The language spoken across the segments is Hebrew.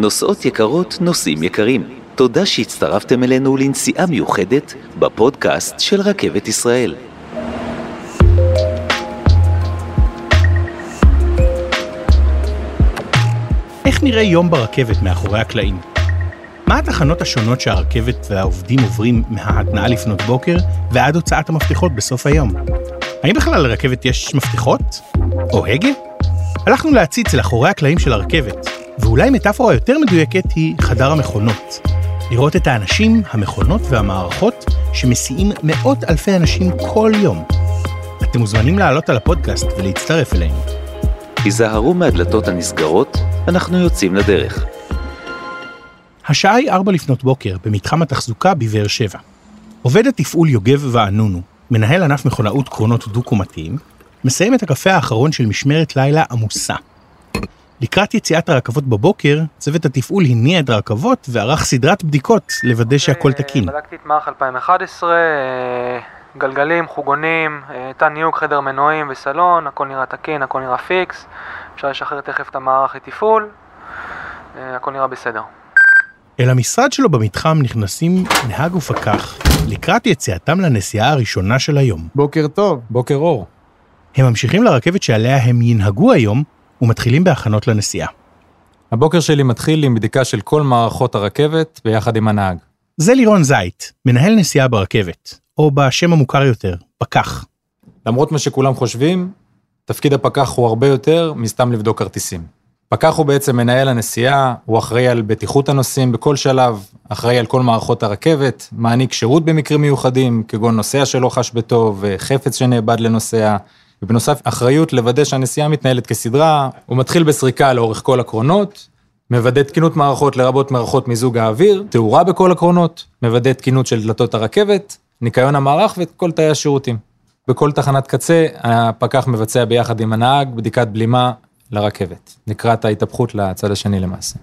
נוסעות יקרות, נוסעים יקרים. תודה שהצטרפתם אלינו לנסיעה מיוחדת בפודקאסט של רכבת ישראל. איך נראה יום ברכבת מאחורי הקלעים? מה התחנות השונות שהרכבת והעובדים עוברים מההתנעה לפנות בוקר ועד הוצאת המפתחות בסוף היום? האם בכלל לרכבת יש מפתחות? או הגה? הלכנו להציץ אל אחורי הקלעים של הרכבת, ואולי מטאפורה יותר מדויקת היא חדר המכונות. לראות את האנשים, המכונות והמערכות שמסיעים מאות אלפי אנשים כל יום. אתם מוזמנים לעלות על הפודקאסט ולהצטרף אלינו. היזהרו מהדלתות הנסגרות, אנחנו יוצאים לדרך. השעה היא ארבע לפנות בוקר במתחם התחזוקה בבאר שבע. עובד התפעול יוגב וענונו, מנהל ענף מכונאות קרונות דו-קומתיים, מסיים את הקפה האחרון של משמרת לילה עמוסה. לקראת יציאת הרכבות בבוקר, צוות התפעול הניע את הרכבות וערך סדרת בדיקות לוודא שהכל תקין. אה, בדקתי את מערך 2011, אה, גלגלים, חוגונים, אה, תא נהג, חדר מנועים וסלון, הכל נראה תקין, הכל נראה פיקס, אפשר לשחרר תכף את המערך לתפעול, הכל נראה בסדר. אל המשרד שלו במתחם נכנסים נהג ופקח לקראת יציאתם לנסיעה הראשונה של היום. בוקר טוב. בוקר אור. הם ממשיכים לרכבת שעליה הם ינהגו היום ומתחילים בהכנות לנסיעה. הבוקר שלי מתחיל עם בדיקה של כל מערכות הרכבת ביחד עם הנהג. זה לירון זית, מנהל נסיעה ברכבת, או בשם המוכר יותר, פקח. למרות מה שכולם חושבים, תפקיד הפקח הוא הרבה יותר מסתם לבדוק כרטיסים. פקח הוא בעצם מנהל הנסיעה, הוא אחראי על בטיחות הנוסעים בכל שלב, אחראי על כל מערכות הרכבת, מעניק שירות במקרים מיוחדים, כגון נוסע שלא חש בטוב, חפץ שנאבד לנוסע, ובנוסף אחריות לוודא שהנסיעה מתנהלת כסדרה, הוא מתחיל בסריקה לאורך כל הקרונות, מוודא תקינות מערכות לרבות מערכות מיזוג האוויר, תאורה בכל הקרונות, מוודא תקינות של דלתות הרכבת, ניקיון המערך ואת כל תאי השירותים. בכל תחנת קצה הפקח מבצע ביחד עם הנהג בדיקת בלימה לרכבת, לקראת ההתהפכות לצד השני למעשה.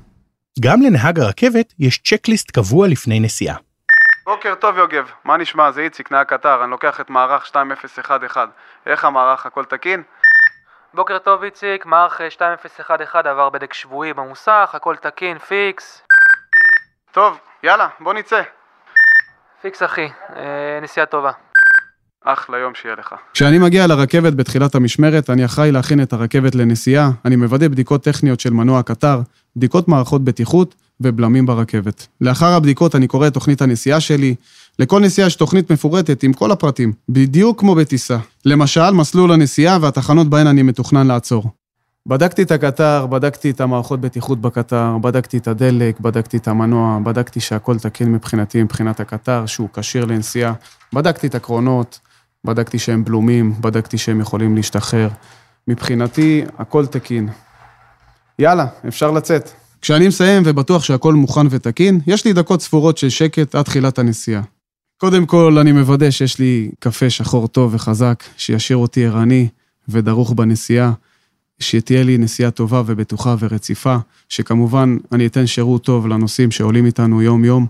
גם לנהג הרכבת יש צ'קליסט קבוע לפני נסיעה. בוקר טוב יוגב, מה נשמע? זה איציק, נהג קטר, אני לוקח את מערך 2011. איך המערך, הכל תקין? בוקר טוב איציק, מערך 2011 עבר בדק שבועי במוסך, הכל תקין, פיקס. טוב, יאללה, בוא נצא. פיקס אחי, אה, נסיעה טובה. אחלה יום שיהיה לך. כשאני מגיע לרכבת בתחילת המשמרת, אני אחראי להכין את הרכבת לנסיעה, אני מוודא בדיקות טכניות של מנוע קטר, בדיקות מערכות בטיחות ובלמים ברכבת. לאחר הבדיקות אני קורא את תוכנית הנסיעה שלי. לכל נסיעה יש תוכנית מפורטת עם כל הפרטים, בדיוק כמו בטיסה. למשל, מסלול הנסיעה והתחנות בהן אני מתוכנן לעצור. בדקתי את הקטר, בדקתי את המערכות בטיחות בקטר, בדקתי את הדלק, בדקתי את המנוע, בדקתי שהכל תקין מבחינתי, מבחינת הקטר, שהוא כשיר לנסיעה, בדקתי את הקרונות, בדקתי שהם בלומים, בדקתי שהם יכולים להשתחרר. מבחינתי, הכל תקין. יאללה, אפשר לצאת. כשאני מסיים ובטוח שהכל מוכן ותקין, יש לי דקות ספורות של שקט עד תחילת הנסיעה. קודם כל, אני מוודא שיש לי קפה שחור טוב וחזק, שישאיר אותי ערני ודרוך בנסיעה, שתהיה לי נסיעה טובה ובטוחה ורציפה, שכמובן אני אתן שירות טוב לנוסעים שעולים איתנו יום-יום,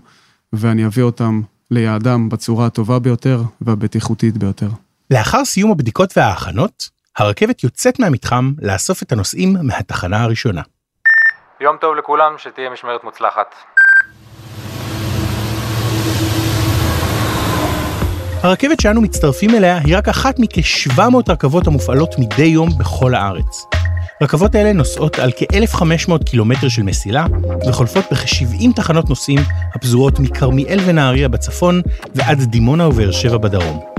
ואני אביא אותם ליעדם בצורה הטובה ביותר והבטיחותית ביותר. לאחר סיום הבדיקות וההכנות, הרכבת יוצאת מהמתחם לאסוף את הנוסעים מהתחנה הראשונה. יום טוב לכולם, שתהיה משמרת מוצלחת. הרכבת שאנו מצטרפים אליה היא רק אחת מכ-700 רכבות המופעלות מדי יום בכל הארץ. רכבות האלה נוסעות על כ-1,500 קילומטר של מסילה, וחולפות בכ-70 תחנות נוסעים הפזורות מכרמיאל ונהריה בצפון ועד דימונה ובאר שבע בדרום.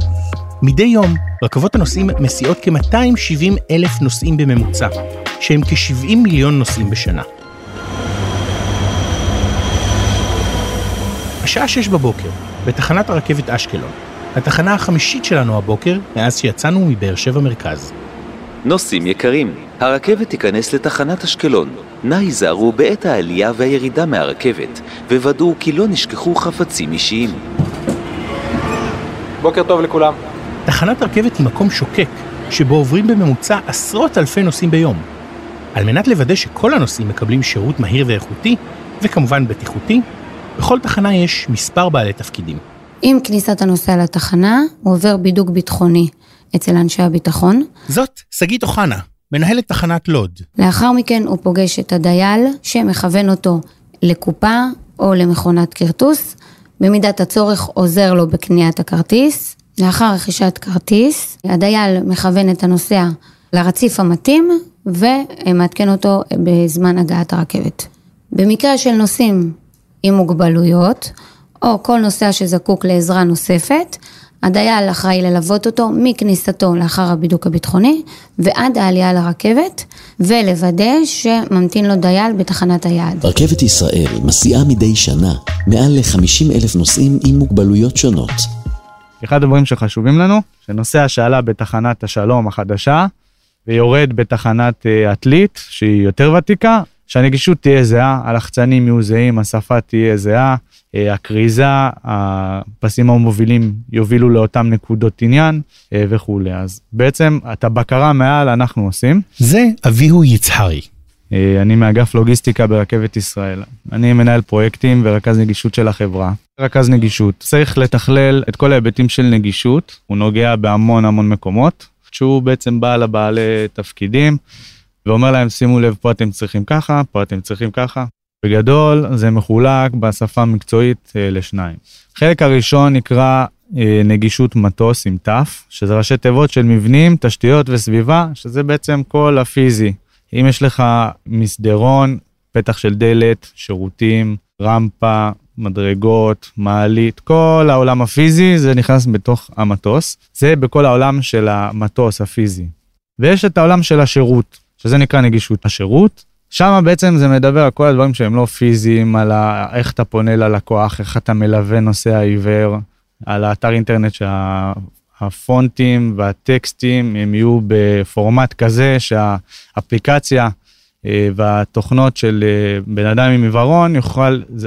מדי יום, רכבות הנוסעים מסיעות כ-270 אלף נוסעים בממוצע, שהם כ-70 מיליון נוסעים בשנה. השעה 6 בבוקר, בתחנת הרכבת אשקלון, התחנה החמישית שלנו הבוקר מאז שיצאנו מבאר שבע מרכז. נוסעים יקרים, הרכבת תיכנס לתחנת אשקלון. נא היזהרו בעת העלייה והירידה מהרכבת, וודאו כי לא נשכחו חפצים אישיים. בוקר טוב לכולם. תחנת רכבת היא מקום שוקק, שבו עוברים בממוצע עשרות אלפי נוסעים ביום. על מנת לוודא שכל הנוסעים מקבלים שירות מהיר ואיכותי, וכמובן בטיחותי, בכל תחנה יש מספר בעלי תפקידים. עם כניסת הנוסע לתחנה, הוא עובר בידוק ביטחוני אצל אנשי הביטחון. זאת שגית אוחנה, מנהלת תחנת לוד. לאחר מכן הוא פוגש את הדייל, שמכוון אותו לקופה או למכונת כרטוס. במידת הצורך עוזר לו בקניית הכרטיס. לאחר רכישת כרטיס, הדייל מכוון את הנוסע לרציף המתאים ומעדכן אותו בזמן הגעת הרכבת. במקרה של נוסעים עם מוגבלויות, או כל נוסע שזקוק לעזרה נוספת, הדייל אחראי ללוות אותו מכניסתו לאחר הבידוק הביטחוני ועד העלייה לרכבת ולוודא שממתין לו דייל בתחנת היעד. רכבת ישראל מסיעה מדי שנה מעל ל-50 אלף נוסעים עם מוגבלויות שונות. אחד הדברים שחשובים לנו, שנוסע שעלה בתחנת השלום החדשה ויורד בתחנת אה, עתלית, שהיא יותר ותיקה, שהנגישות תהיה זהה, הלחצנים יהיו זהים, השפה תהיה זהה, אה, הכריזה, הפסים המובילים יובילו לאותם נקודות עניין אה, וכולי. אז בעצם את הבקרה מעל אנחנו עושים. זה אביהו יצהרי. אה, אני מאגף לוגיסטיקה ברכבת ישראל. אני מנהל פרויקטים ורכז נגישות של החברה. רכז נגישות, צריך לתכלל את כל ההיבטים של נגישות, הוא נוגע בהמון המון מקומות, שהוא בעצם בא לבעלי תפקידים ואומר להם שימו לב פה אתם צריכים ככה, פה אתם צריכים ככה. בגדול זה מחולק בשפה המקצועית אה, לשניים. חלק הראשון נקרא אה, נגישות מטוס עם ת', שזה ראשי תיבות של מבנים, תשתיות וסביבה, שזה בעצם כל הפיזי. אם יש לך מסדרון, פתח של דלת, שירותים, רמפה, מדרגות, מעלית, כל העולם הפיזי זה נכנס בתוך המטוס. זה בכל העולם של המטוס הפיזי. ויש את העולם של השירות, שזה נקרא נגישות השירות. שם בעצם זה מדבר על כל הדברים שהם לא פיזיים, על. איך אתה פונה ללקוח, איך אתה מלווה נוסע עיוור, על האתר אינטרנט שהפונטים והטקסטים הם יהיו בפורמט כזה שהאפליקציה אה, והתוכנות של אה, בן אדם עם עיוורון,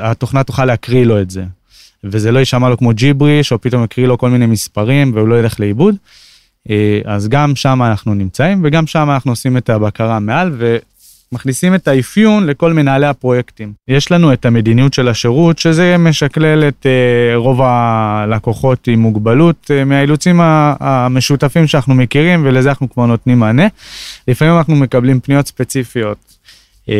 התוכנה תוכל להקריא לו את זה. וזה לא יישמע לו כמו ג'יבריש, או פתאום יקריא לו כל מיני מספרים והוא לא ילך לאיבוד. אה, אז גם שם אנחנו נמצאים, וגם שם אנחנו עושים את הבקרה מעל, מכניסים את האפיון לכל מנהלי הפרויקטים. יש לנו את המדיניות של השירות, שזה משקלל את uh, רוב הלקוחות עם מוגבלות uh, מהאילוצים המשותפים שאנחנו מכירים, ולזה אנחנו כבר נותנים מענה. לפעמים אנחנו מקבלים פניות ספציפיות. Uh,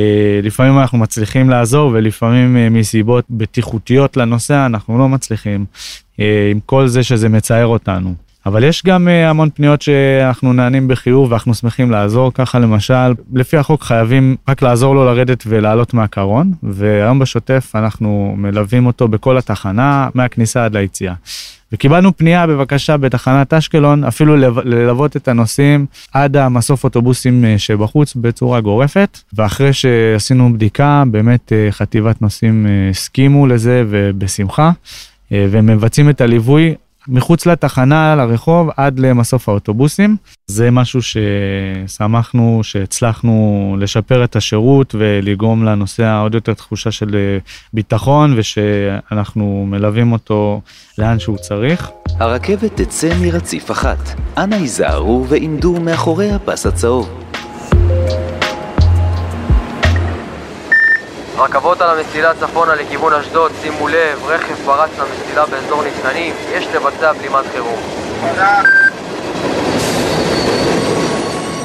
לפעמים אנחנו מצליחים לעזור, ולפעמים uh, מסיבות בטיחותיות לנוסע אנחנו לא מצליחים, uh, עם כל זה שזה מצער אותנו. אבל יש גם uh, המון פניות שאנחנו נענים בחיוב ואנחנו שמחים לעזור, ככה למשל, לפי החוק חייבים רק לעזור לו לרדת ולעלות מהקרון, והיום בשוטף אנחנו מלווים אותו בכל התחנה, מהכניסה עד ליציאה. וקיבלנו פנייה בבקשה בתחנת אשקלון, אפילו ללוות את הנוסעים עד המסוף אוטובוסים אה, שבחוץ בצורה גורפת, ואחרי שעשינו בדיקה, באמת אה, חטיבת נוסעים הסכימו לזה ובשמחה, ומבצעים את הליווי מחוץ לתחנה, לרחוב, עד למסוף האוטובוסים. זה משהו ששמחנו, שהצלחנו לשפר את השירות ולגרום לנוסע עוד יותר תחושה של אה, ביטחון, ושאנחנו מלווים אותו לאן שהוא צריך. הרכבת תצא מרציף אחת. אנא היזהרו ועמדו מאחורי הפס הצהוב. רכבות על המסילה צפונה לכיוון אשדוד, שימו לב, רכב פרץ למסילה באזור ניצנים, יש לבצע בלימת חירום.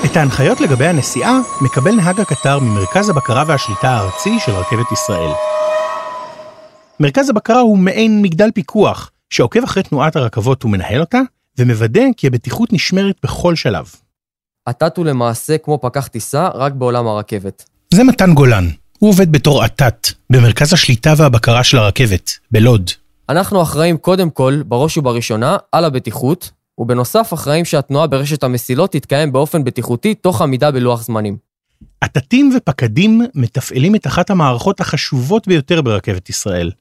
את ההנחיות לגבי הנסיעה מקבל נהג הקטר ממרכז הבקרה והשליטה הארצי של רכבת ישראל. מרכז הבקרה הוא מעין מגדל פיקוח שעוקב אחרי תנועת הרכבות ומנהל אותה, ומוודא כי הבטיחות נשמרת בכל שלב. התת הוא למעשה כמו פקח טיסה, רק בעולם הרכבת. זה מתן גולן, הוא עובד בתור אתת במרכז השליטה והבקרה של הרכבת, בלוד. אנחנו אחראים קודם כל, בראש ובראשונה, על הבטיחות, ובנוסף אחראים שהתנועה ברשת המסילות תתקיים באופן בטיחותי תוך עמידה בלוח זמנים. אתתים ופקדים מתפעלים את אחת המערכות החשובות ביותר ברכבת ישראל,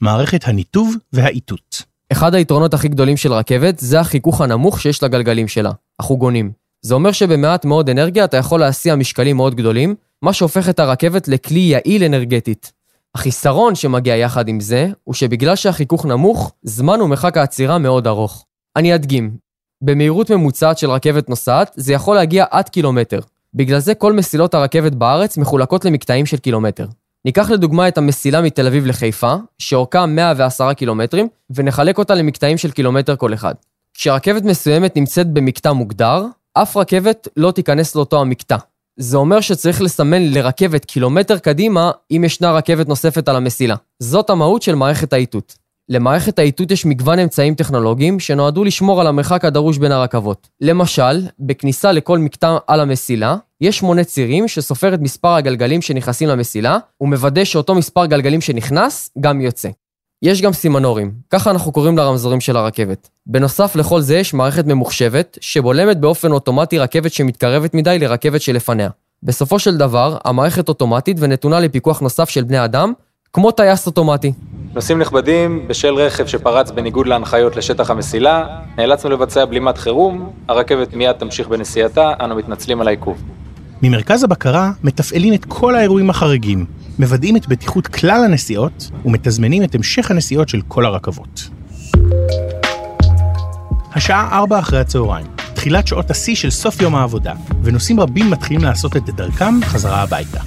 מערכת הניתוב והאיתות. אחד היתרונות הכי גדולים של רכבת זה החיכוך הנמוך שיש לגלגלים שלה, החוגונים. זה אומר שבמעט מאוד אנרגיה אתה יכול להסיע משקלים מאוד גדולים, מה שהופך את הרכבת לכלי יעיל אנרגטית. החיסרון שמגיע יחד עם זה, הוא שבגלל שהחיכוך נמוך, זמן ומרחק העצירה מאוד ארוך. אני אדגים, במהירות ממוצעת של רכבת נוסעת, זה יכול להגיע עד קילומטר. בגלל זה כל מסילות הרכבת בארץ מחולקות למקטעים של קילומטר. ניקח לדוגמה את המסילה מתל אביב לחיפה, שאורכה 110 קילומטרים, ונחלק אותה למקטעים של קילומטר כל אחד. כשרכבת מסוימת נמצאת במקטע מוגדר, אף רכבת לא תיכנס לאותו המקטע. זה אומר שצריך לסמן לרכבת קילומטר קדימה אם ישנה רכבת נוספת על המסילה. זאת המהות של מערכת האיתות. למערכת האיתות יש מגוון אמצעים טכנולוגיים שנועדו לשמור על המרחק הדרוש בין הרכבות. למשל, בכניסה לכל מקטע על המסילה, יש מונה צירים שסופר את מספר הגלגלים שנכנסים למסילה, ומוודא שאותו מספר גלגלים שנכנס גם יוצא. יש גם סימנורים, ככה אנחנו קוראים לרמזורים של הרכבת. בנוסף לכל זה יש מערכת ממוחשבת, שבולמת באופן אוטומטי רכבת שמתקרבת מדי לרכבת שלפניה. בסופו של דבר, המערכת אוטומטית ונתונה לפיקוח נוסף של בני אדם, כמו טייס אוטומטי. נוסעים נכבדים, בשל רכב שפרץ בניגוד להנחיות לשטח המסילה, נאלצנו לבצע בלימת חירום, הרכבת מיד תמשיך בנסיעתה, אנו מתנצלים על העיכוב. ממרכז הבקרה מתפעלים את כל האירועים החריגים, מוודאים את בטיחות כלל הנסיעות ומתזמנים את המשך הנסיעות של כל הרכבות. השעה 4 אחרי הצהריים, תחילת שעות השיא של סוף יום העבודה, ונוסעים רבים מתחילים לעשות את דרכם חזרה הביתה.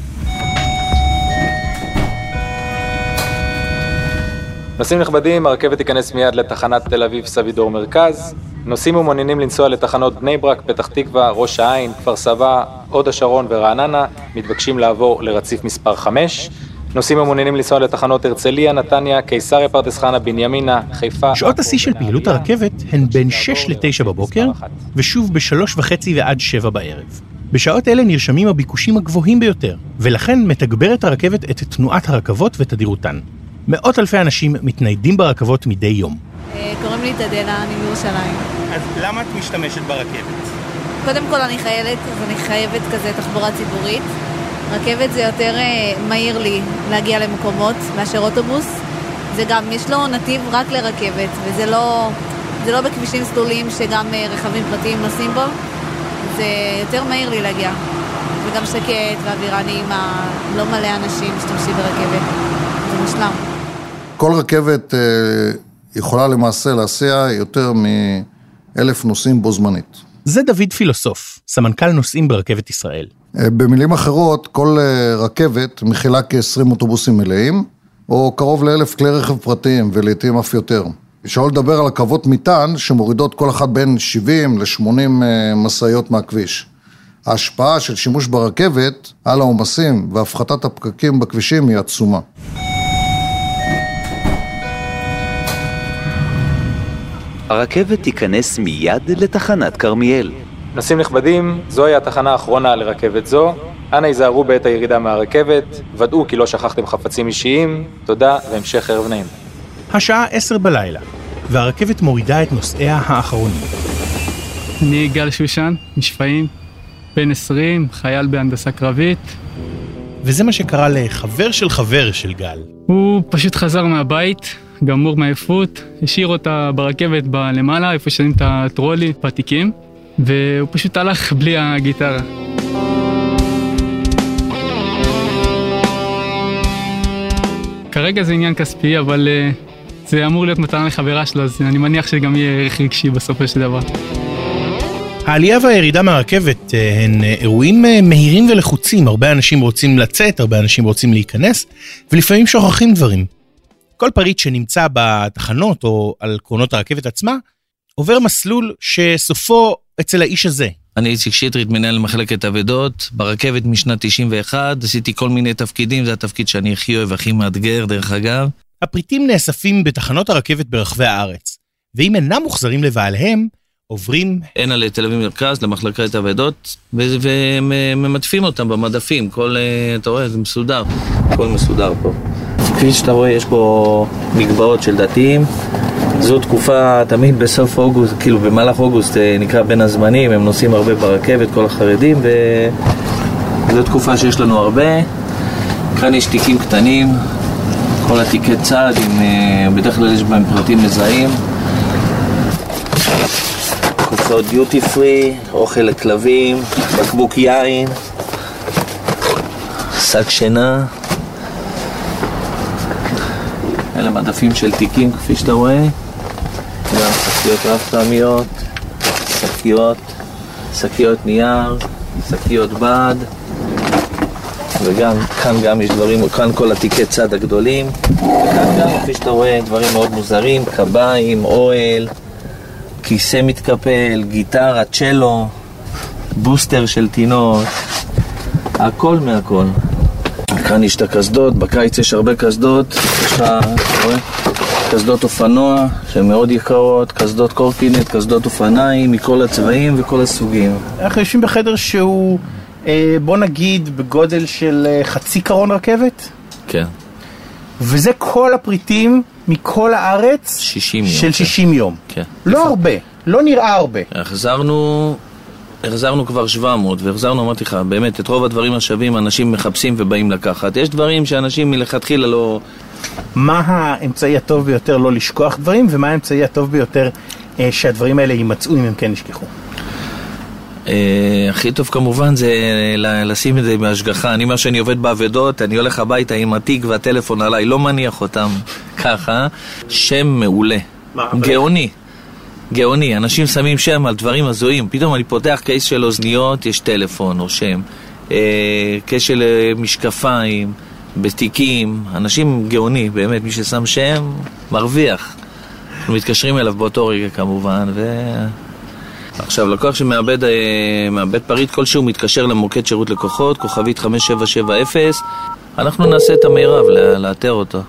נוסעים נכבדים, הרכבת תיכנס מיד לתחנת תל אביב סבידור מרכז. נוסעים ומעוניינים לנסוע לתחנות בני ברק, פתח תקווה, ראש העין, כפר סבא, הוד השרון ורעננה, מתבקשים לעבור לרציף מספר 5. נוסעים המעוניינים לנסוע לתחנות הרצליה, נתניה, קיסריה, פרדס חנה, בנימינה, חיפה... שעות השיא של פעילות הרכבת הן בין 6 ל-9 בבוקר, ושוב ב-3 וחצי ועד 7 בערב. בשעות אלה נרשמים הביקושים הגבוהים ביותר, ולכן מתגברת הרכבת את תנועת הרכבות ותדירותן. מאות אלפי אנשים מתניידים ברכבות מדי יום. אה, קוראים לי תדלה, אני מירושלים. אז למה את משתמשת ברכבת? קודם כל אני חיילת, אז אני חייבת כזה תחבורה ציבורית. רכבת זה יותר אה, מהיר לי להגיע למקומות מאשר אוטובוס. זה גם, יש לו נתיב רק לרכבת, וזה לא, זה לא בכבישים סלולים שגם אה, רכבים פרטיים נוסעים בו. זה יותר מהיר לי להגיע. וגם שקט ואווירה נעימה, לא מלא אנשים משתמשים ברכבת. זה מושלם. כל רכבת יכולה למעשה להסיע יותר מאלף נוסעים בו זמנית. זה דוד פילוסוף, סמנכ"ל נוסעים ברכבת ישראל. במילים אחרות, כל רכבת מכילה כ-20 אוטובוסים מלאים, או קרוב לאלף כלי רכב פרטיים, ולעיתים אף יותר. אפשר לדבר על רכבות מטען שמורידות כל אחת בין 70 ל-80 משאיות מהכביש. ההשפעה של שימוש ברכבת על העומסים והפחתת הפקקים בכבישים היא עצומה. הרכבת תיכנס מיד לתחנת כרמיאל. נוסעים נכבדים, זוהי התחנה האחרונה לרכבת זו. אנא היזהרו בעת הירידה מהרכבת, ודאו כי לא שכחתם חפצים אישיים. תודה והמשך ערב נעים. השעה עשר בלילה, והרכבת מורידה את נוסעיה האחרונים. אני גל שושן, משפעים, בן 20, חייל בהנדסה קרבית. וזה מה שקרה לחבר של חבר של גל. הוא פשוט חזר מהבית, גמור מעייפות, השאיר אותה ברכבת בלמעלה, איפה שמים את הטרולי, בתיקים, והוא פשוט הלך בלי הגיטרה. כרגע זה עניין כספי, אבל uh, זה אמור להיות מתנה לחברה שלו, אז אני מניח שגם יהיה ערך רגשי בסופו של דבר. העלייה והירידה מהרכבת הן אירועים מהירים ולחוצים, הרבה אנשים רוצים לצאת, הרבה אנשים רוצים להיכנס, ולפעמים שוכחים דברים. כל פריט שנמצא בתחנות או על קרונות הרכבת עצמה, עובר מסלול שסופו אצל האיש הזה. אני איציק שטרית, מנהל מחלקת אבדות, ברכבת משנת 91, עשיתי כל מיני תפקידים, זה התפקיד שאני הכי אוהב, הכי מאתגר, דרך אגב. הפריטים נאספים בתחנות הרכבת ברחבי הארץ, ואם אינם מוחזרים לבעליהם, עוברים... הנה לתל אביב מרכז, למחלקת אבדות, וממדפים אותם במדפים, כל, אתה רואה, זה מסודר, הכל מסודר פה. כפי שאתה רואה, יש פה מגבעות של דתיים. זו תקופה, תמיד בסוף אוגוסט, כאילו במהלך אוגוסט נקרא בין הזמנים, הם נוסעים הרבה ברכבת, כל החרדים, וזו תקופה שיש לנו הרבה. כאן יש תיקים קטנים, כל התיקי צד, עם, בדרך כלל יש בהם פרטים מזהים. קופסאות דיוטי פרי, אוכל לכלבים, בקבוק יין, שק שינה. אלה מדפים של תיקים כפי שאתה רואה, גם שקיות רב פעמיות, שקיות, שקיות נייר, שקיות בד, וגם כאן גם יש דברים, כאן כל התיקי צד הגדולים, וכאן גם כפי שאתה רואה דברים מאוד מוזרים, קביים, אוהל, כיסא מתקפל, גיטרה, צ'לו, בוסטר של תינוק, הכל מהכל. כאן יש את הקסדות, בקיץ יש הרבה קסדות, יש לך, אתה רואה? קסדות אופנוע שהן מאוד יקרות, קסדות קורקינט, קסדות אופניים מכל הצבעים וכל הסוגים. אנחנו יושבים בחדר שהוא, אה, בוא נגיד, בגודל של אה, חצי קרון רכבת, כן. וזה כל הפריטים מכל הארץ 60 יום. של 60 יום. כן. לא הרבה, לא נראה הרבה. החזרנו, החזרנו כבר 700, והחזרנו, אמרתי לך, באמת, את רוב הדברים השווים אנשים מחפשים ובאים לקחת. יש דברים שאנשים מלכתחילה לא... מה האמצעי הטוב ביותר לא לשכוח דברים, ומה האמצעי הטוב ביותר אה, שהדברים האלה יימצאו אם הם כן נשכחו? אה, הכי טוב כמובן זה ל- לשים את זה בהשגחה. אני אומר שאני עובד באבדות, אני הולך הביתה עם התיק והטלפון עליי, לא מניח אותם ככה. שם מעולה. גאוני. גאוני, אנשים שמים שם על דברים הזויים, פתאום אני פותח קייס של אוזניות, יש טלפון או שם, אה, קייס של אה, משקפיים, בתיקים, אנשים גאוני, באמת, מי ששם שם, מרוויח. מתקשרים אליו באותו רגע כמובן, ו... עכשיו, לקוח שמאבד אה, פריט כלשהו מתקשר למוקד שירות לקוחות, כוכבית 5770, אנחנו נעשה את המירב לה- לאתר אותו,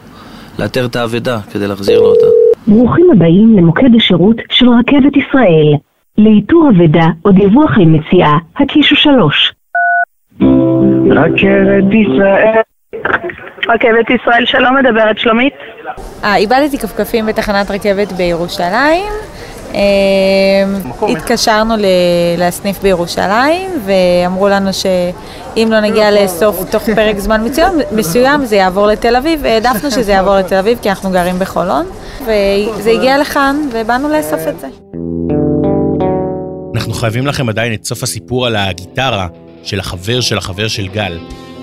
לאתר את האבדה כדי להחזיר לו אותה. ברוכים הבאים למוקד השירות של רכבת ישראל. לאיתור אבדה או דיווח על מציאה, הקישו שלוש. רכבת ישראל. רכבת ישראל, שלום, מדברת שלומית. אה, איבדתי כפכפים בתחנת רכבת בירושלים. אה, התקשרנו ל- לסניף בירושלים ואמרו לנו שאם לא נגיע לאסוף תוך פרק זמן מסוים, מסוים זה יעבור לתל אביב. העדפנו שזה יעבור לתל אביב כי אנחנו גרים בחולון וזה הגיע לכאן ובאנו לאסוף את זה. אנחנו חייבים לכם עדיין את סוף הסיפור על הגיטרה של החבר של החבר של גל.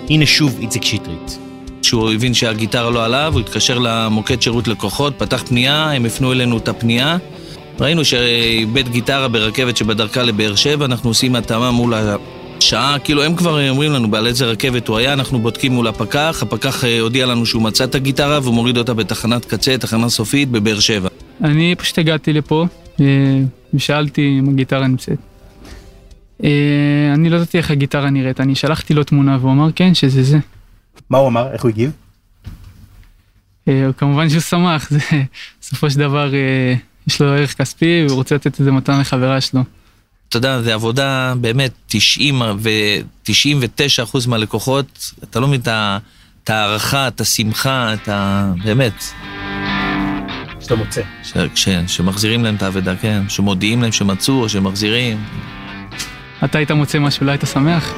הנה שוב איציק שטרית. כשהוא הבין שהגיטרה לא עליו, הוא התקשר למוקד שירות לקוחות, פתח פנייה, הם הפנו אלינו את הפנייה. ראינו שאיבד גיטרה ברכבת שבדרכה לבאר שבע, אנחנו עושים התאמה מול השעה, כאילו הם כבר אומרים לנו על איזה רכבת הוא היה, אנחנו בודקים מול הפקח, הפקח אה, הודיע לנו שהוא מצא את הגיטרה והוא מוריד אותה בתחנת קצה, תחנה סופית בבאר שבע. אני פשוט הגעתי לפה אה, ושאלתי אם הגיטרה נמצאת. אה, אני לא ידעתי איך הגיטרה נראית, אני שלחתי לו תמונה והוא אמר כן, שזה זה. מה הוא אמר? איך הוא הגיב? כמובן שהוא שמח, זה בסופו של דבר יש לו ערך כספי והוא רוצה לתת את זה מתנה לחברה שלו. אתה יודע, זו עבודה באמת 90 ו-99 אחוז מהלקוחות, אתה לא מבין את ההערכה, את השמחה, את ה... באמת. שאתה מוצא. ש- כש- שמחזירים להם את האבדה, כן, שמודיעים להם שמצאו או שמחזירים. אתה היית מוצא משהו, לא היית שמח?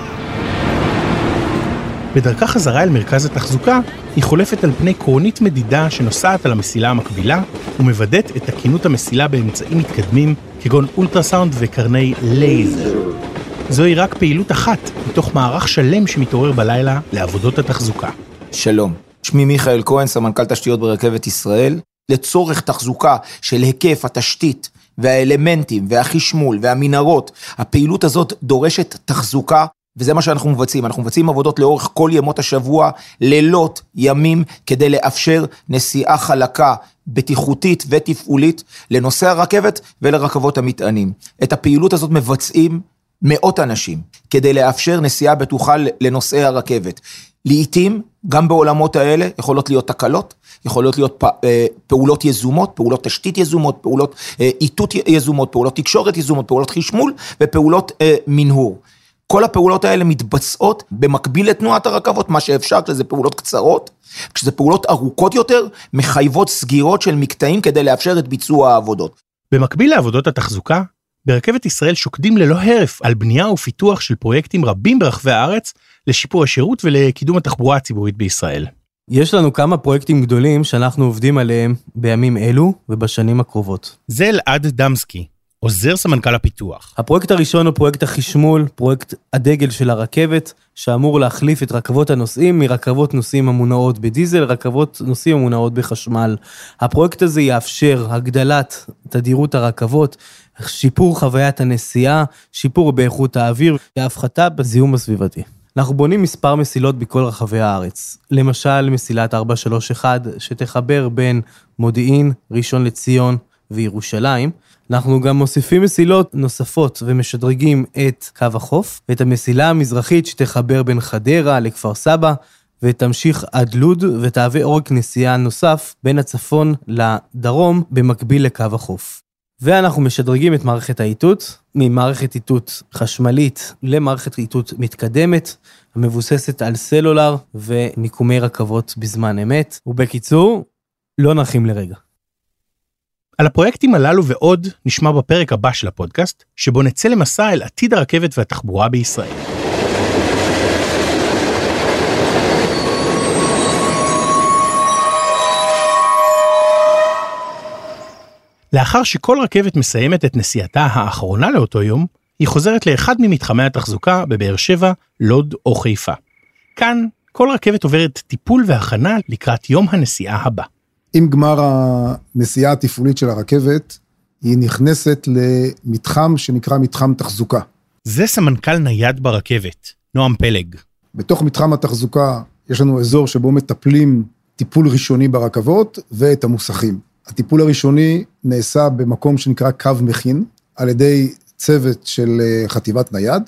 בדרכה חזרה אל מרכז התחזוקה, היא חולפת על פני קרונית מדידה שנוסעת על המסילה המקבילה, ומוודאת את תקינות המסילה באמצעים מתקדמים, כגון אולטרסאונד וקרני לייזר. זוהי רק פעילות אחת, מתוך מערך שלם שמתעורר בלילה לעבודות התחזוקה. שלום, שמי מיכאל כהן, סמנכ"ל תשתיות ברכבת ישראל. לצורך תחזוקה של היקף התשתית והאלמנטים והחשמול והמנהרות, הפעילות הזאת דורשת תחזוקה, וזה מה שאנחנו מבצעים. אנחנו מבצעים עבודות לאורך כל ימות השבוע, לילות, ימים, כדי לאפשר נסיעה חלקה, בטיחותית ותפעולית לנוסעי הרכבת ולרכבות המטענים. את הפעילות הזאת מבצעים מאות אנשים, כדי לאפשר נסיעה בטוחה לנוסעי הרכבת. לעתים, גם בעולמות האלה, יכולות להיות תקלות, יכולות להיות אה, פעולות יזומות, פעולות תשתית יזומות, פעולות אה, איתות יזומות, פעולות תקשורת יזומות, פעולות חשמול ופעולות אה, מנהור. כל הפעולות האלה מתבצעות במקביל לתנועת הרכבות, מה שאפשר כשזה פעולות קצרות, כשזה פעולות ארוכות יותר, מחייבות סגירות של מקטעים כדי לאפשר את ביצוע העבודות. במקביל לעבודות התחזוקה, ברכבת ישראל שוקדים ללא הרף על בנייה ופיתוח של פרויקטים רבים ברחבי הארץ לשיפור השירות ולקידום התחבורה הציבורית בישראל. יש לנו כמה פרויקטים גדולים שאנחנו עובדים עליהם בימים אלו ובשנים הקרובות. זה אלעד דמסקי, עוזר סמנכ"ל הפיתוח. הפרויקט הראשון הוא פרויקט החשמול, פרויקט הדגל של הרכבת, שאמור להחליף את רכבות הנוסעים מרכבות נוסעים המונעות בדיזל לרכבות נוסעים המונעות בחשמל. הפרויקט הזה יאפשר הגדלת תדירות הרכבות, שיפור חוויית הנסיעה, שיפור באיכות האוויר והפחתה בזיהום הסביבתי. אנחנו בונים מספר מסילות בכל רחבי הארץ. למשל, מסילת 431, שתחבר בין מודיעין, ראשון לציון וירושלים. אנחנו גם מוסיפים מסילות נוספות ומשדרגים את קו החוף, ואת המסילה המזרחית שתחבר בין חדרה לכפר סבא, ותמשיך עד לוד, ותהווה עורק נסיעה נוסף בין הצפון לדרום, במקביל לקו החוף. ואנחנו משדרגים את מערכת האיתות, ממערכת איתות חשמלית למערכת איתות מתקדמת, המבוססת על סלולר ומיקומי רכבות בזמן אמת. ובקיצור, לא נחים לרגע. על הפרויקטים הללו ועוד נשמע בפרק הבא של הפודקאסט, שבו נצא למסע אל עתיד הרכבת והתחבורה בישראל. לאחר שכל רכבת מסיימת את נסיעתה האחרונה לאותו יום, היא חוזרת לאחד ממתחמי התחזוקה בבאר שבע, לוד או חיפה. כאן כל רכבת עוברת טיפול והכנה לקראת יום הנסיעה הבא. עם גמר הנסיעה התפעולית של הרכבת, היא נכנסת למתחם שנקרא מתחם תחזוקה. זה סמנכ"ל נייד ברכבת, נועם פלג. בתוך מתחם התחזוקה יש לנו אזור שבו מטפלים טיפול ראשוני ברכבות ואת המוסכים. הטיפול הראשוני נעשה במקום שנקרא קו מכין, על ידי צוות של אה, חטיבת נייד.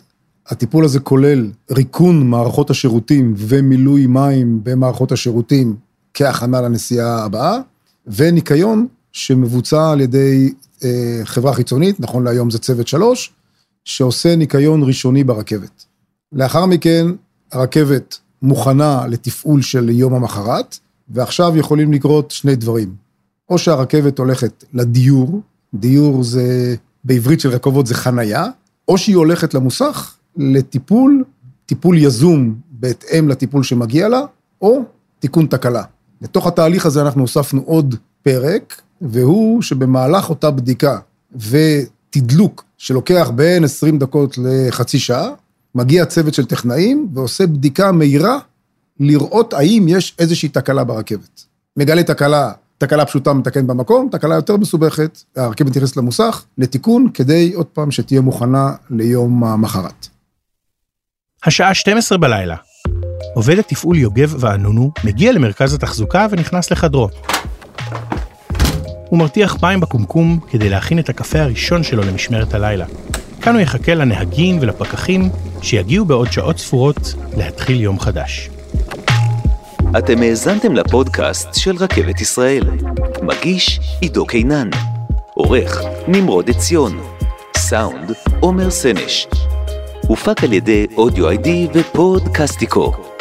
הטיפול הזה כולל ריקון מערכות השירותים ומילוי מים במערכות השירותים כהכנה לנסיעה הבאה, וניקיון שמבוצע על ידי אה, חברה חיצונית, נכון להיום זה צוות שלוש, שעושה ניקיון ראשוני ברכבת. לאחר מכן הרכבת מוכנה לתפעול של יום המחרת, ועכשיו יכולים לקרות שני דברים. או שהרכבת הולכת לדיור, דיור זה, בעברית של רכבות זה חנייה, או שהיא הולכת למוסך לטיפול, טיפול יזום בהתאם לטיפול שמגיע לה, או תיקון תקלה. לתוך התהליך הזה אנחנו הוספנו עוד פרק, והוא שבמהלך אותה בדיקה ותדלוק שלוקח בין 20 דקות לחצי שעה, מגיע צוות של טכנאים ועושה בדיקה מהירה לראות האם יש איזושהי תקלה ברכבת. מגלה תקלה, תקלה פשוטה מתקן במקום, תקלה יותר מסובכת, הרכבת נכנסת למוסך לתיקון, כדי עוד פעם שתהיה מוכנה ליום המחרת. השעה 12 בלילה. עובד התפעול יוגב ואנונו מגיע למרכז התחזוקה ונכנס לחדרו. הוא מרתיח מים בקומקום כדי להכין את הקפה הראשון שלו למשמרת הלילה. כאן הוא יחכה לנהגים ולפקחים שיגיעו בעוד שעות ספורות להתחיל יום חדש. אתם האזנתם לפודקאסט של רכבת ישראל. מגיש עידו קינן. עורך נמרוד עציון. סאונד עומר סנש. הופק על ידי אודיו איי-די ופודקאסטיקו.